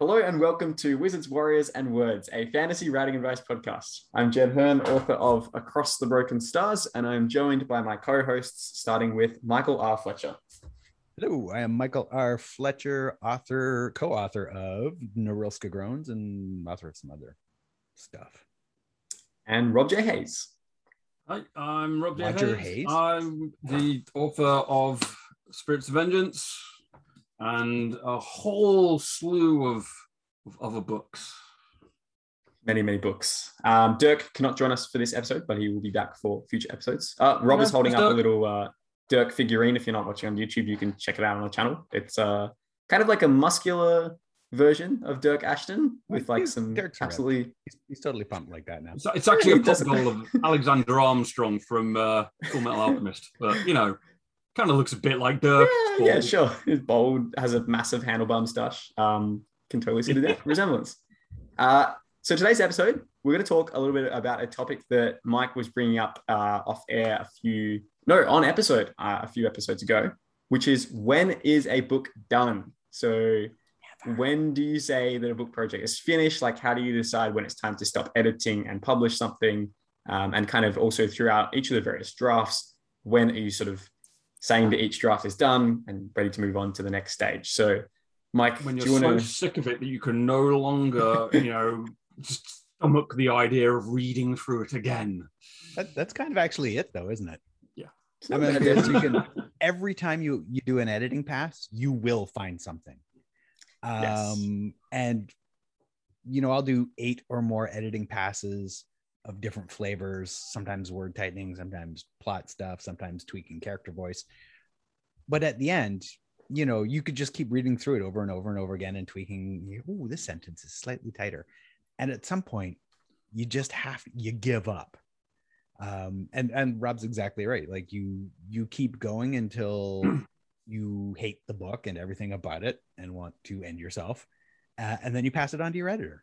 Hello and welcome to Wizards, Warriors, and Words, a fantasy writing advice podcast. I'm Jed Herne, author of Across the Broken Stars, and I'm joined by my co hosts, starting with Michael R. Fletcher. Hello, I am Michael R. Fletcher, author, co author of Norylska Groans, and author of some other stuff. And Rob J. Hayes. Hi, I'm Rob J. Roger Hayes. Hayes. I'm the author of Spirits of Vengeance and a whole slew of, of other books. Many, many books. Um, Dyrk cannot join us for this episode, but he will be back for future episodes. Uh, Rob Yeah, is holding thanks, up a little uh, Dyrk figurine. If you're not watching on YouTube, you can check it out on the channel. It's uh, kind of like a muscular version of Dyrk Ashton with like He's- some Dyrk's absolutely He's, he's totally pumped like that now. It's, it's actually a It doesn't- of Alexander Armstrong from uh, Full Metal Alchemist, but you know, kind of looks a bit like Dyrk. Yeah, yeah, sure. He's bold, has a massive handlebar mustache. Um, can totally see the resemblance. Uh, so today's episode, we're going to talk a little bit about a topic that Mike was bringing up uh, off air a few, no, on episode uh, a few episodes ago, which is when is a book done? So when do you say that a book project is finished? Like, how do you decide when it's time to stop editing and publish something? Um, and kind of also throughout each of the various drafts, when are you sort of saying that each draft is done and ready to move on to the next stage? So, Mike, When you're you so want to? sick of it that you can no longer, you know, just stomach the idea of reading through it again. That, that's kind of actually it, though, isn't it? Yeah. I mean, I guess you can every time you you do an editing pass, you will find something. Um, Yes. and you know, I'll do eight or more editing passes of different flavors, sometimes word tightening, sometimes plot stuff, sometimes tweaking character voice. But at the end, you know, you could just keep reading through it over and over and over again and tweaking. Oh, this sentence is slightly tighter. And at some point, you just have you give up um and and rob's exactly right like you you keep going until you hate the book and everything about it and want to end yourself uh, and then you pass it on to your editor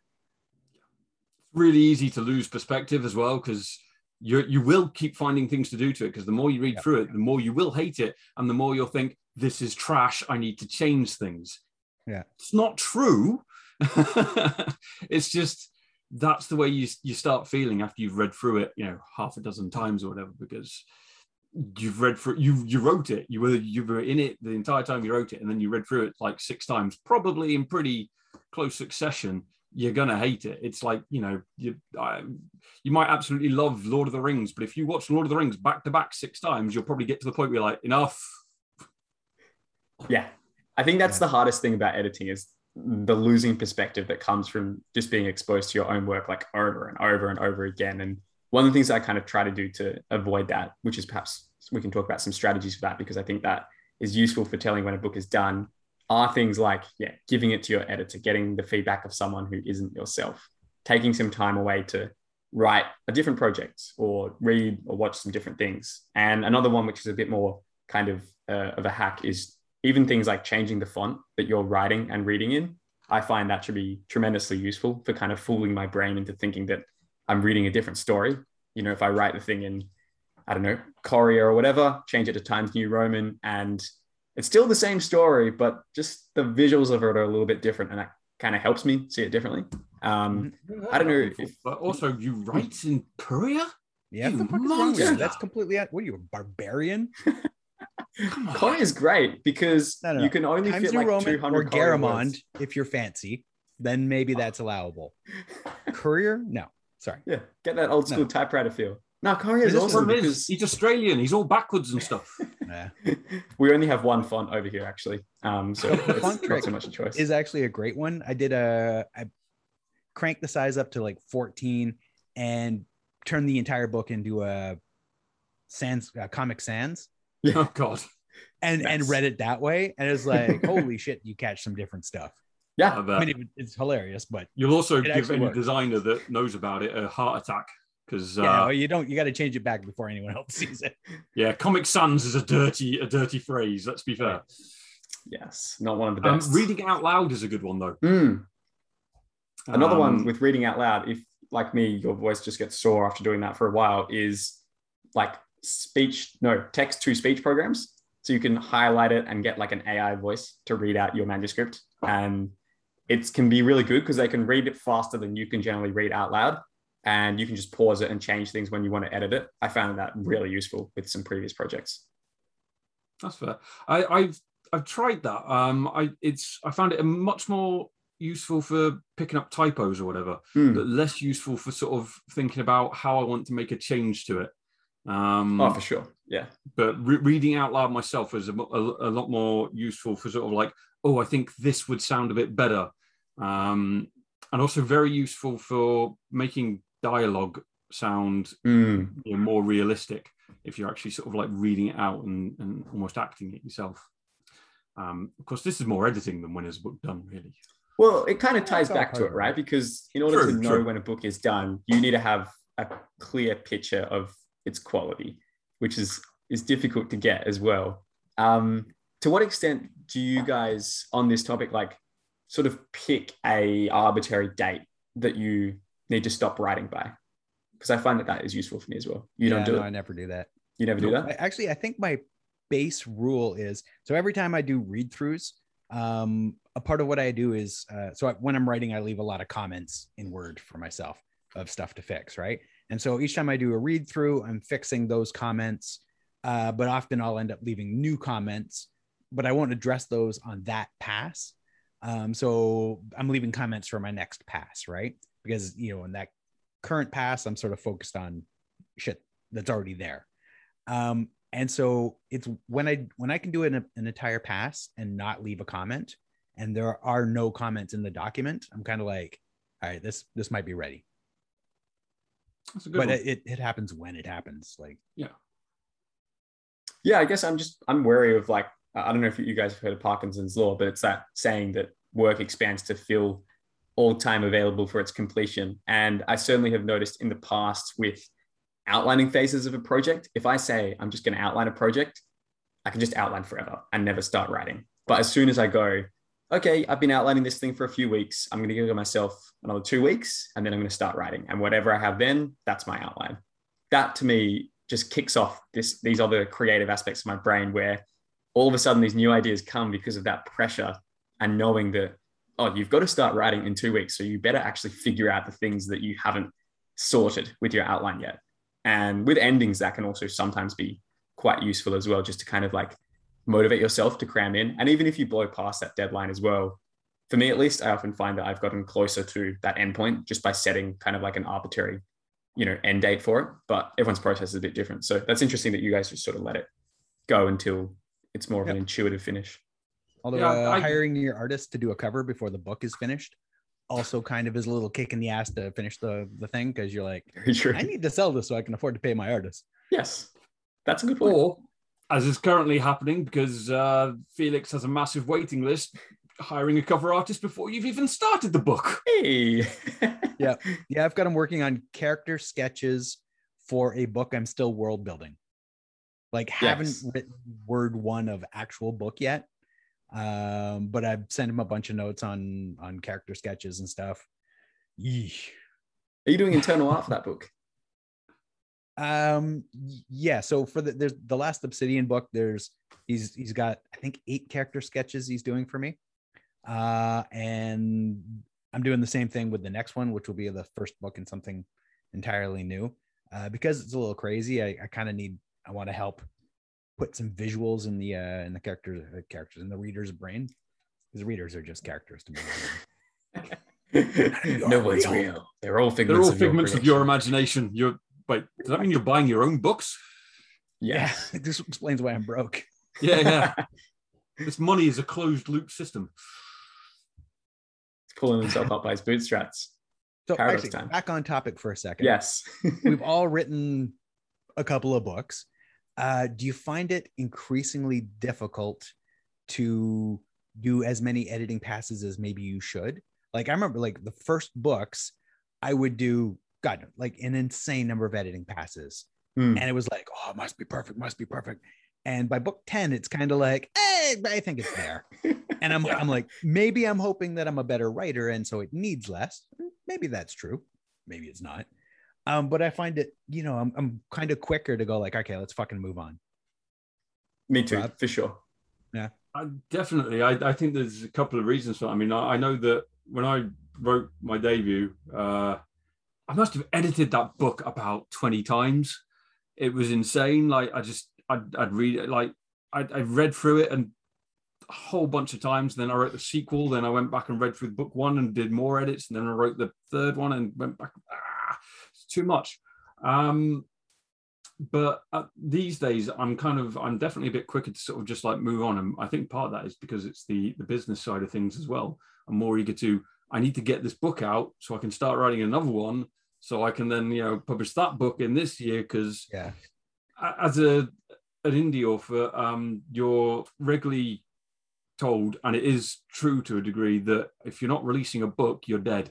really easy to lose perspective as well because you you will keep finding things to do to it because the more you read Yep. through it, the more you will hate it, and the more you'll think this is trash. I need to change things. Yeah. it's not true. it's just that's the way you you start feeling after you've read through it, you know, half a dozen times or whatever, because you've read through you you wrote it. You were you were in it the entire time you wrote it, and then you read through it like six times, probably in pretty close succession you're gonna hate it. It's like you know, you I, you might absolutely love Lord of the Rings, but if you watch Lord of the Rings back to back six times, you'll probably get to the point where you're like, enough. Yeah, I think that's Yeah. the hardest thing about editing is the losing perspective that comes from just being exposed to your own work like over and over and over again. And one of the things I kind of try to do to avoid that, which is perhaps we can talk about some strategies for that because I think that is useful for telling when a book is done. Are things like yeah, giving it to your editor, getting the feedback of someone who isn't yourself, taking some time away to write a different project or read or watch some different things. And another one, which is a bit more kind of uh, of a hack, is even things like changing the font that you're writing and reading in. I find that to be tremendously useful for kind of fooling my brain into thinking that I'm reading a different story. You know, if I write the thing in, I don't know, Courier or whatever, change it to Times New Roman, and it's still the same story, but just the visuals of it are a little bit different, and that kind of helps me see it differently. Um, I don't know if- but also you write in Courier. Yeah, You what the fuck is wrong with you? monster. That's completely. What are you, a barbarian? Come on. Courier is great because No, no, no. you can only Times fit New like Roman 200 or Courier Garamond words. if you're fancy, then maybe that's allowable. Courier, no, sorry. Yeah, get that old school No. typewriter feel. No, Courier is The awesome problem is, because he's Australian. He's all backwards and stuff. Nah. we only have one font over here actually. Um, so it's font not trick so much a choice. Is actually a great one. I did a I cranked the size up to like 14 and turned the entire book into a sans uh, comic sans Yeah. Oh God. and and read it that way and it's like holy shit you catch some different stuff yeah, I i mean it- it's hilarious but You'll also give actually any works. designer that knows about it a heart attack because uh, yeah well, you don't you got to change it back before anyone else sees it yeah, Comic Sans is a dirty a dirty phrase. Let's be fair. yes, not one of the Um, best. reading out loud is a good one though. Mm. Another Um, one with reading out loud, if like me, your voice just gets sore after doing that for a while, is like speech, no, text to speech programs. So you can highlight it and get like an AI voice to read out your manuscript. And it can be really good because they can read it faster than you can generally read out loud. And you can just pause it and change things when you want to edit it. I found that really useful with some previous projects. That's fair. I, I've I've tried that. Um, I it's I found it much more useful for picking up typos or whatever, Hmm. but less useful for sort of thinking about how I want to make a change to it. Um, Oh, for sure. Yeah. but re- reading out loud myself is a, a, a lot more useful for sort of like, oh, I think this would sound a bit better, um, and also very useful for making dialogue sound Mm. you know, more realistic if you're actually sort of like reading it out and, and almost acting it yourself. Um, of course, this is more editing than when is a book done, really. Well, it kind of ties back to it, right? Because in order True, to know true. when a book is done, you need to have a clear picture of its quality, which is is difficult to get as well. Um, to what extent do you guys on this topic like sort of pick a arbitrary date that you need to stop writing by? Because I find that that is useful for me as well. You don't do no, it. i never do that You never do that. Actually i think my base rule is so every time i do read throughs um a part of what i do is uh, so I, when i'm writing i leave a lot of comments in word for myself of stuff to fix right and so each time i do a read through i'm fixing those comments uh, but often i'll end up leaving new comments but i won't address those on that pass um, so i'm leaving comments for my next pass right because you know in that current pass i'm sort of focused on shit that's already there um, and so it's when I when I can do it in a, an entire pass and not leave a comment, and there are no comments in the document, I'm kind of like, all right, this this might be ready. That's a good But one. it, it it happens when it happens. Like yeah Yeah, I guess I'm just I'm wary of like I don't know if you guys have heard of Parkinson's law, but it's that saying that work expands to fill all time available for its completion. And I certainly have noticed in the past with outlining phases of a project, if I say I'm just going to outline a project, I can just outline forever and never start writing. But as soon as I go, okay, I've been outlining this thing for a few weeks, I'm going to give myself another two weeks and then I'm going to start writing. And whatever I have then, that's my outline. That to me just kicks off this these other creative aspects of my brain where all of a sudden these new ideas come because of that pressure and knowing that oh you've got to start writing in two weeks so you better actually figure out the things that you haven't sorted with your outline yet. And with endings that can also sometimes be quite useful as well just to kind of like motivate yourself to cram in. And even if you blow past that deadline as well for me at least i often find that i've gotten closer to that endpoint just by setting kind of like an arbitrary you know end date for it. But everyone's process is a bit different. So that's interesting that you guys just sort of let it go until it's more of an intuitive finish although Yeah, uh, I- hiring your artist to do a cover before the book is finished also kind of is a little kick in the ass to finish the the thing because you're like very I need to sell this so I can afford to pay my artist. yes that's a good point Or as is currently happening because uh, Felix has a massive waiting list, hiring a cover artist before you've even started the book. Hey. Yeah. Yeah, I've got him working on character sketches for a book I'm still world building. Like haven't written word one of actual book yet. Um, but I've sent him a bunch of notes on on character sketches and stuff. Yeesh. Are you doing internal art for that book? Um yeah, so for the there's the last Obsidian book, there's he's he's got I think eight character sketches he's doing for me. Uh and I'm doing the same thing with the next one, which will be the first book in something entirely new. Uh because it's a little crazy, I, I kind of need I want to help put some visuals in the uh in the characters uh, characters in the reader's brain. Because readers are just characters to me. no one's real. They're all figments. They're all of your figments of your imagination. You're wait, does that mean you're buying your own books? Yeah, Yeah. this explains why I'm broke. Yeah, yeah. this money is a closed loop system. pulling himself up by his bootstraps. So Paradox actually, time. back on topic for a second. Yes. we've all written a couple of books. Uh, do you find it increasingly difficult to do as many editing passes as maybe you should? Like I remember, like the first books, I would do God, like an insane number of editing passes, Hmm. and it was like, oh, it must be perfect, must be perfect. And by book ten, it's kind of like, hey, I think it's there. And I'm, I'm like, maybe I'm hoping that I'm a better writer, and so it needs less. Maybe that's true. Maybe it's not. Um, but I find it, you know, I'm, I'm kind of quicker to go like, okay, let's fucking move on. Me too, Rob? for sure. Yeah. I, definitely. I, I think there's a couple of reasons for that. I mean, I, I know that when I wrote my debut, uh, I must have edited that book about 20 times. It was insane. Like, I just, I'd, I'd read it, like, I'd, I'd read through it and a whole bunch of times. Then I wrote the sequel. Then I went back and read through book one and did more edits. And then I wrote the third one and went back. Too much. Um, but uh, these days i'm kind of i'm definitely a bit quicker to sort of just like move on and i think part of that is because it's the the business side of things as well i'm more eager to i need to get this book out so i can start writing another one so i can then you know publish that book in this year because Yeah. as a an indie author um you're regularly told and it is true to a degree that if you're not releasing a book you're dead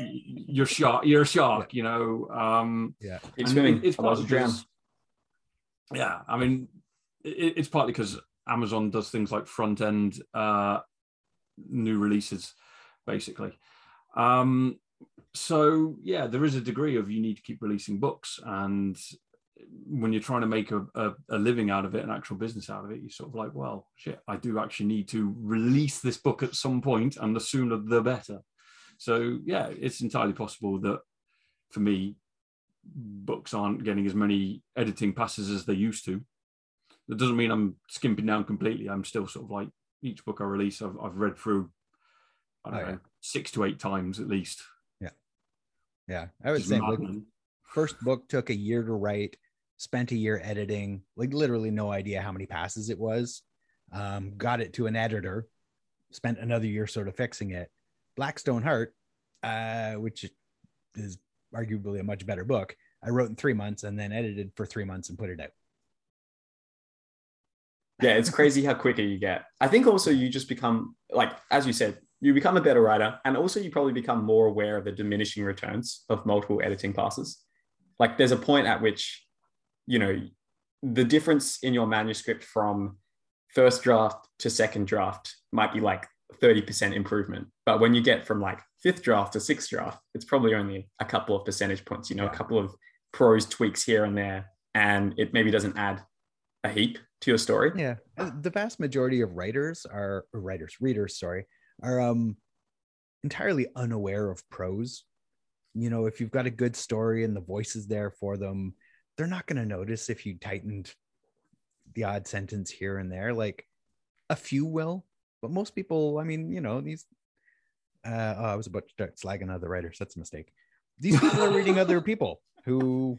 you're shark you're a shark you know um Yeah. Keep and swimming. it- It's otherwise partly you because, yeah, I mean, it, it's partly because Amazon does things like front end uh, new releases, basically. Um, so yeah, there is a degree of you need to keep releasing books, and when you're trying to make a, a, a living out of it, an actual business out of it, you're sort of like, well, shit, I do actually need to release this book at some point, and the sooner the better. So yeah, it's entirely possible that for me, books aren't getting as many editing passes as they used to. That doesn't mean I'm skimping down completely. I'm still sort of like each book I release, I've, I've read through, I don't Oh, know, yeah. six to eight times at least. Yeah. Yeah. I would say like, first book took a year to write, spent a year editing, like literally no idea how many passes it was. Um, got it to an editor, spent another year sort of fixing it. Blackstone Heart, uh, which is arguably a much better book, I wrote in three months and then edited for three months and put it out. yeah, it's crazy how quicker you get. I think also you just become like, as you said, you become a better writer, and also you probably become more aware of the diminishing returns of multiple editing passes. Like, there's a point at which, you know, the difference in your manuscript from first draft to second draft might be like 30% improvement. But when you get from like fifth draft to sixth draft, it's probably only a couple of percentage points, you know, a couple of prose tweaks here and there. And it maybe doesn't add a heap to your story. Yeah, the vast majority of writers are writers, readers, sorry, are um entirely unaware of prose. You know, if you've got a good story and the voice is there for them, they're not going to notice if you tightened the odd sentence here and there. Like a few will, but most people, I mean, you know, these. Uh, oh, I was about to start slagging other writers. That's a mistake. These people are reading other people who.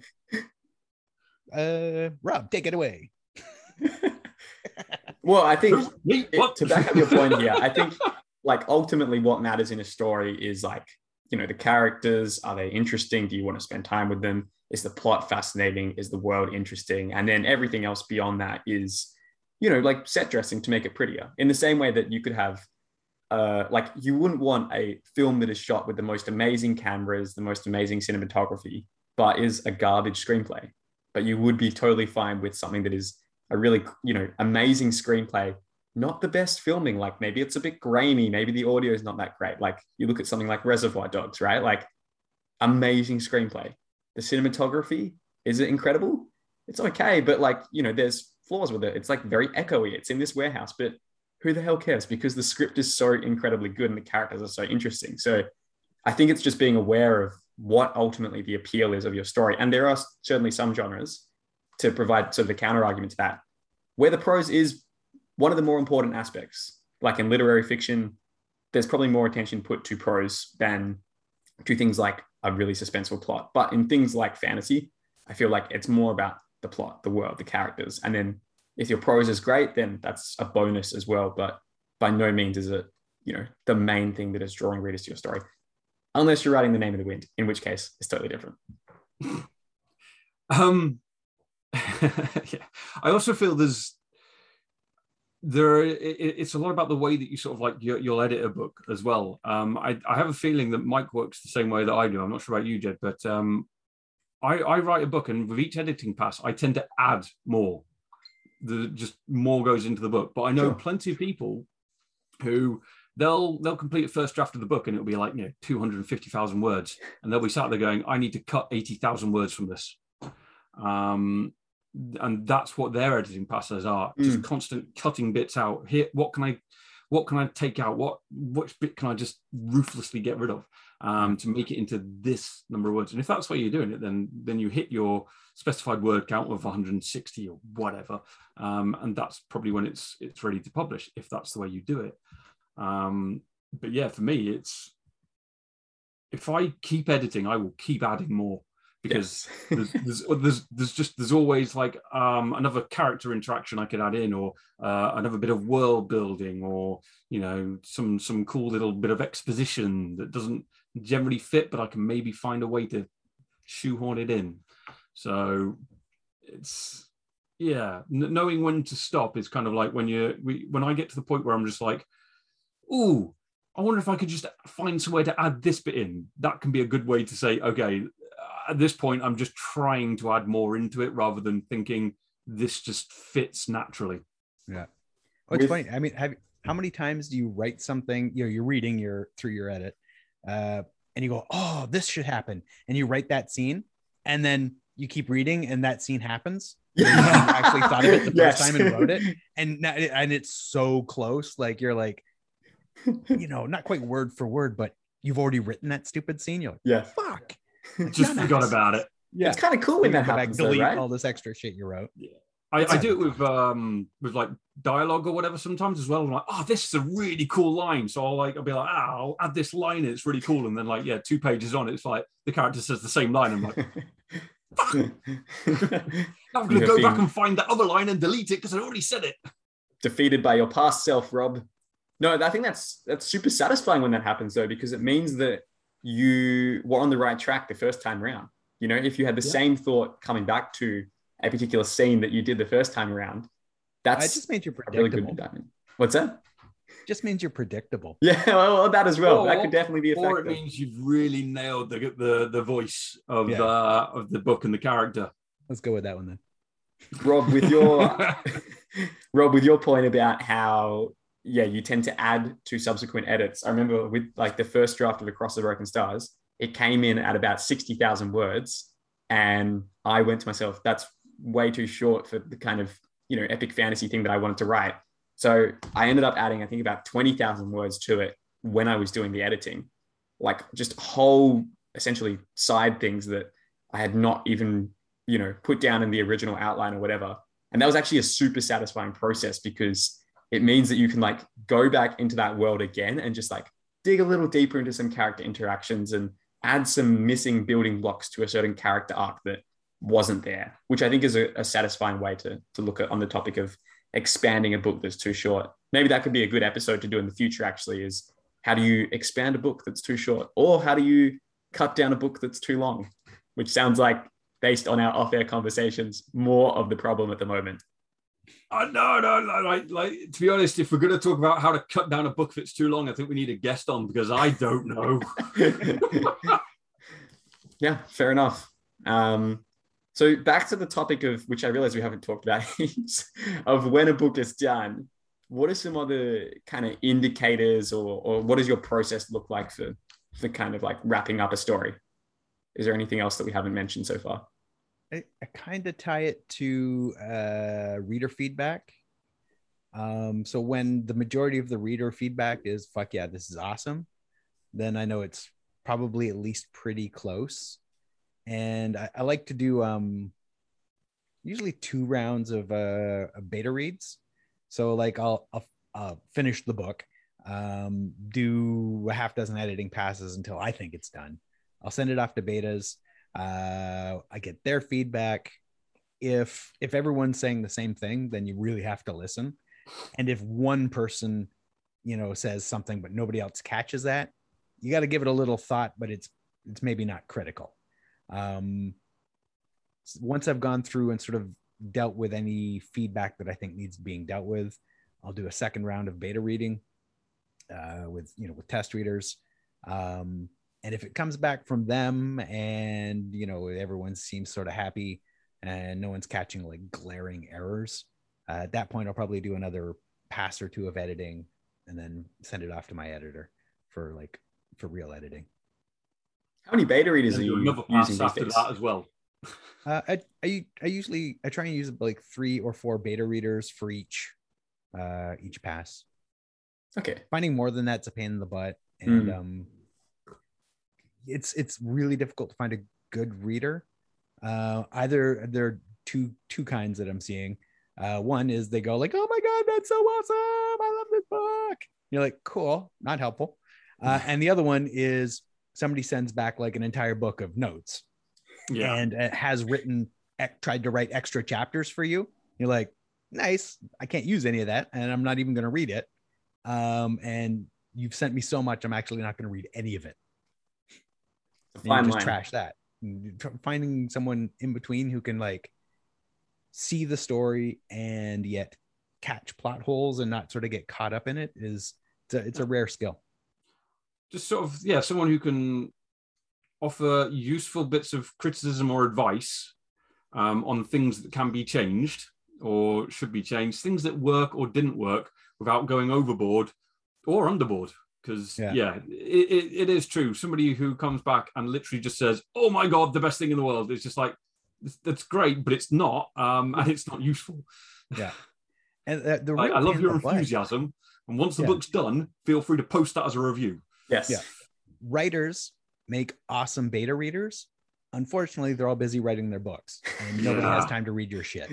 Uh, Rob, take it away. Well, I think it- to back up your point here, I think like ultimately what matters in a story is like you know, the characters, are they interesting? Do you want to spend time with them? Is the plot fascinating? Is the world interesting? And then everything else beyond that is, you know, like set dressing to make it prettier. In the same way that you could have, uh, like, you wouldn't want a film that is shot with the most amazing cameras, the most amazing cinematography, but is a garbage screenplay. But you would be totally fine with something that is a really, you know, amazing screenplay, not the best filming. Like maybe it's a bit grainy, maybe the audio is not that great. Like you look at something like Reservoir Dogs, right? Like amazing screenplay the cinematography is it incredible? It's okay, but like you know, there's flaws with it. It's like very echoey. It's in this warehouse, but who the hell cares? Because the script is so incredibly good and the characters are so interesting. So I think it's just being aware of what ultimately the appeal is of your story. And there are certainly some genres to provide sort of the counter argument to that, where the prose is one of the more important aspects. Like in literary fiction, there's probably more attention put to prose than to things like a really suspenseful plot. But in things like fantasy, I feel like it's more about the plot, the world, the characters. And then if your prose is great, then that's a bonus as well. But by no means is it, you know, the main thing that is drawing readers to your story. Unless you're writing the name of the wind, in which case it's totally different. um yeah. I also feel there's there it's a lot about the way that you sort of like you'll edit a book as well um, I, I, have a feeling that mike works the same way that i do i'm not sure about you jed but um, I, I, write a book and with each editing pass i tend to add more. The just more goes into the book. But i know sure. plenty of people who they'll they'll complete a first draft of the book and it'll be like you know 250000 words. And they'll be sat there going i need to cut 80000 words from this. Um, and that's what their editing passes are. Just mm. constant cutting bits out. Here what can i what can i take out? What which bit can i just ruthlessly get rid of um, to make it into this number of words. And if that's why you're doing it then then you hit your specified word count of 160 or whatever. Um, and that's probably when it's it's ready to publish if that's the way you do it. Um, but yeah for me it's if i keep editing i will keep adding more because yes. there's, there's, there's there's just there's always like um, another character interaction I could add in, or uh, another bit of world building, or you know some some cool little bit of exposition that doesn't generally fit, but I can maybe find a way to shoehorn it in. So it's yeah, n- knowing when to stop is kind of like when you we, when I get to the point where I'm just like, ooh. I wonder if I could just find some way to add this bit in. That can be a good way to say, okay, at this point, I'm just trying to add more into it rather than thinking this just fits naturally. Yeah. Oh, it's With, funny. I mean, have, how many times do you write something? You know, you're reading your through your edit, uh, and you go, "Oh, this should happen," and you write that scene, and then you keep reading, and that scene happens. Yeah. You actually thought of it the yes. first time and wrote it, and and it's so close. Like you're like, you know, not quite word for word, but you've already written that stupid scene. You're like, yeah, fuck. just forgot about it. Yeah, it's kind of cool when that happens. delete though, right? all this extra shit you wrote. Yeah. I, I, do it with um with like dialogue or whatever sometimes as well. I'm like, oh, this is a really cool line. So I'll like I'll be like, ah, I'll add this line. It's really cool. And then like, yeah, two pages on, it's like the character says the same line. I'm like, fuck. I'm gonna go back and find that other line and delete it because I already said it. Defeated by your past self, Rob. No, I think that's that's super satisfying when that happens though, because it means that you were on the right track the first time around. You know, if you had the yeah. same thought coming back to a particular scene that you did the first time around, that's it just made you're predictable. Really good What's that? Just means you're predictable. Yeah, well, that as well. Or, that could definitely be effective. Or it means you've really nailed the the, the voice of yeah. the of the book and the character. Let's go with that one then. Rob, with your Rob, with your point about how yeah, you tend to add to subsequent edits. I remember with like the first draft of Across the Broken Stars, it came in at about 60,000 words. And I went to myself, that's way too short for the kind of, you know, epic fantasy thing that I wanted to write. So I ended up adding, I think, about 20,000 words to it when I was doing the editing, like just whole essentially side things that I had not even, you know, put down in the original outline or whatever. And that was actually a super satisfying process because it means that you can like go back into that world again and just like dig a little deeper into some character interactions and add some missing building blocks to a certain character arc that wasn't there, which I think is a, a, satisfying way to, to look at on the topic of expanding a book that's too short. Maybe that could be a good episode to do in the future, actually, is how do you expand a book that's too short? Or how do you cut down a book that's too long? Which sounds like, based on our off air conversations, more of the problem at the moment. Uh, no, no, no, like, like to be honest, if we're going to talk about how to cut down a book if it's too long, I think we need a guest on because I don't know. yeah, fair enough. Um, so back to the topic of which I realize we haven't talked about of when a book is done. What are some other kind of indicators, or or what does your process look like for for kind of like wrapping up a story? Is there anything else that we haven't mentioned so far? I, I kind of tie it to uh, reader feedback. Um, so when the majority of the reader feedback is "fuck yeah, this is awesome," then I know it's probably at least pretty close. And I, I like to do um, usually two rounds of uh, beta reads. So like I'll, I'll, I'll finish the book, um, do a half dozen editing passes until I think it's done. I'll send it off to betas. Uh, I get their feedback. If if everyone's saying the same thing, then you really have to listen. And if one person, you know, says something but nobody else catches that, you got to give it a little thought. But it's it's maybe not critical. Um, once I've gone through and sort of dealt with any feedback that I think needs being dealt with, I'll do a second round of beta reading uh, with you know with test readers. Um, and if it comes back from them and you know everyone seems sort of happy and no one's catching like glaring errors uh, at that point i'll probably do another pass or two of editing and then send it off to my editor for like for real editing how many beta readers are you another pass after that as well uh, I, I i usually i try and use like three or four beta readers for each uh each pass okay finding more than that's a pain in the butt and mm. um it's it's really difficult to find a good reader. Uh, either there are two two kinds that I'm seeing. Uh, one is they go like, "Oh my god, that's so awesome! I love this book." You're like, "Cool," not helpful. Uh, and the other one is somebody sends back like an entire book of notes, yeah. and it has written tried to write extra chapters for you. You're like, "Nice! I can't use any of that, and I'm not even going to read it." Um, and you've sent me so much, I'm actually not going to read any of it fine just line. trash that. Finding someone in between who can like see the story and yet catch plot holes and not sort of get caught up in it is it's a, it's a rare skill. Just sort of yeah, someone who can offer useful bits of criticism or advice um, on things that can be changed or should be changed, things that work or didn't work without going overboard or underboard because yeah, yeah it, it, it is true. Somebody who comes back and literally just says, "Oh my god, the best thing in the world," is just like that's great, but it's not, um, and it's not useful. Yeah, and uh, the I, I love your enthusiasm. And once the yeah. book's done, feel free to post that as a review. Yes. Yeah. Writers make awesome beta readers. Unfortunately, they're all busy writing their books, and nobody yeah. has time to read your shit.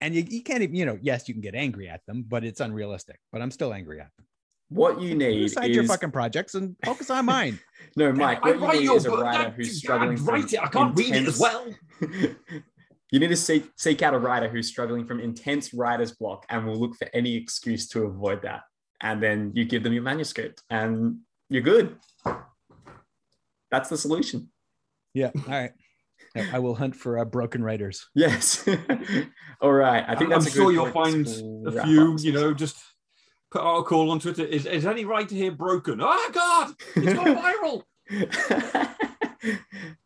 And you, you can't even, you know, yes, you can get angry at them, but it's unrealistic. But I'm still angry at them. What you need Decide is your fucking projects and focus on mine. no, Mike. What you need is a writer who's struggling. God, write it. I can't intense... read it as well. you need to seek seek out a writer who's struggling from intense writer's block and will look for any excuse to avoid that. And then you give them your manuscript, and you're good. That's the solution. Yeah. All right. I will hunt for uh, broken writers. Yes. All right. I think that's. I'm sure you'll find a few. You know, just put out a call on Twitter. Is, is any writer here broken? Oh God, it's gone viral.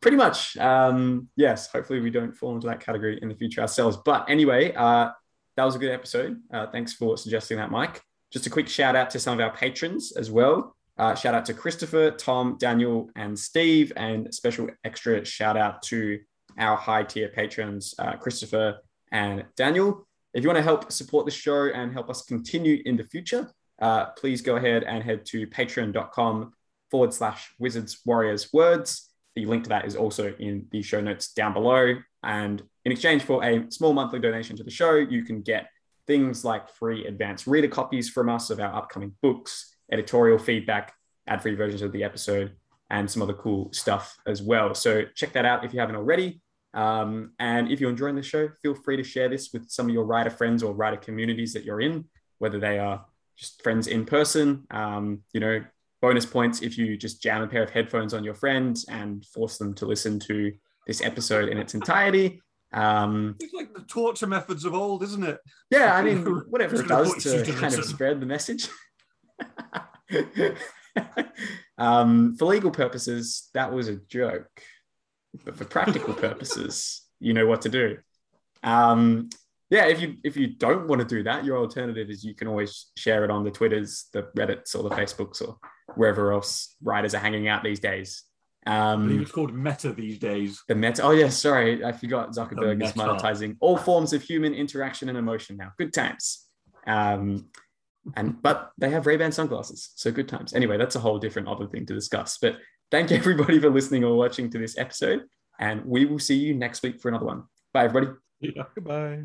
Pretty much. Um, yes. Hopefully we don't fall into that category in the future ourselves. But anyway, uh, that was a good episode. Uh, thanks for suggesting that, Mike. Just a quick shout out to some of our patrons as well. Uh, shout out to Christopher, Tom, Daniel, and Steve, and special extra shout out to our high tier patrons, uh, Christopher and Daniel. If you want to help support the show and help us continue in the future, uh, please go ahead and head to patreon.com forward slash wizards warriors words. The link to that is also in the show notes down below. And in exchange for a small monthly donation to the show, you can get things like free advanced reader copies from us of our upcoming books, editorial feedback, ad free versions of the episode, and some other cool stuff as well. So check that out if you haven't already. Um, and if you're enjoying the show, feel free to share this with some of your writer friends or writer communities that you're in, whether they are just friends in person, um, you know, bonus points if you just jam a pair of headphones on your friend and force them to listen to this episode in its entirety. Um, It's like the torture methods of old, isn't it? yeah, I mean, whatever it does to kind of spread the message. um, for legal purposes, that was a joke, but for practical purposes, you know what to do. Um, yeah, if you if you don't want to do that, your alternative is you can always share it on the Twitters, the Reddits, or the Facebooks, or wherever else writers are hanging out these days. Um, it's called Meta these days. the meta. Oh yeah, sorry, I forgot. Zuckerberg is monetizing all forms of human interaction and emotion now. Good times. Um, and but they have Ray Ban sunglasses, so good times. Anyway, that's a whole different other thing to discuss. But thank you everybody for listening or watching to this episode, and we will see you next week for another one. Bye, everybody. Yeah. Goodbye.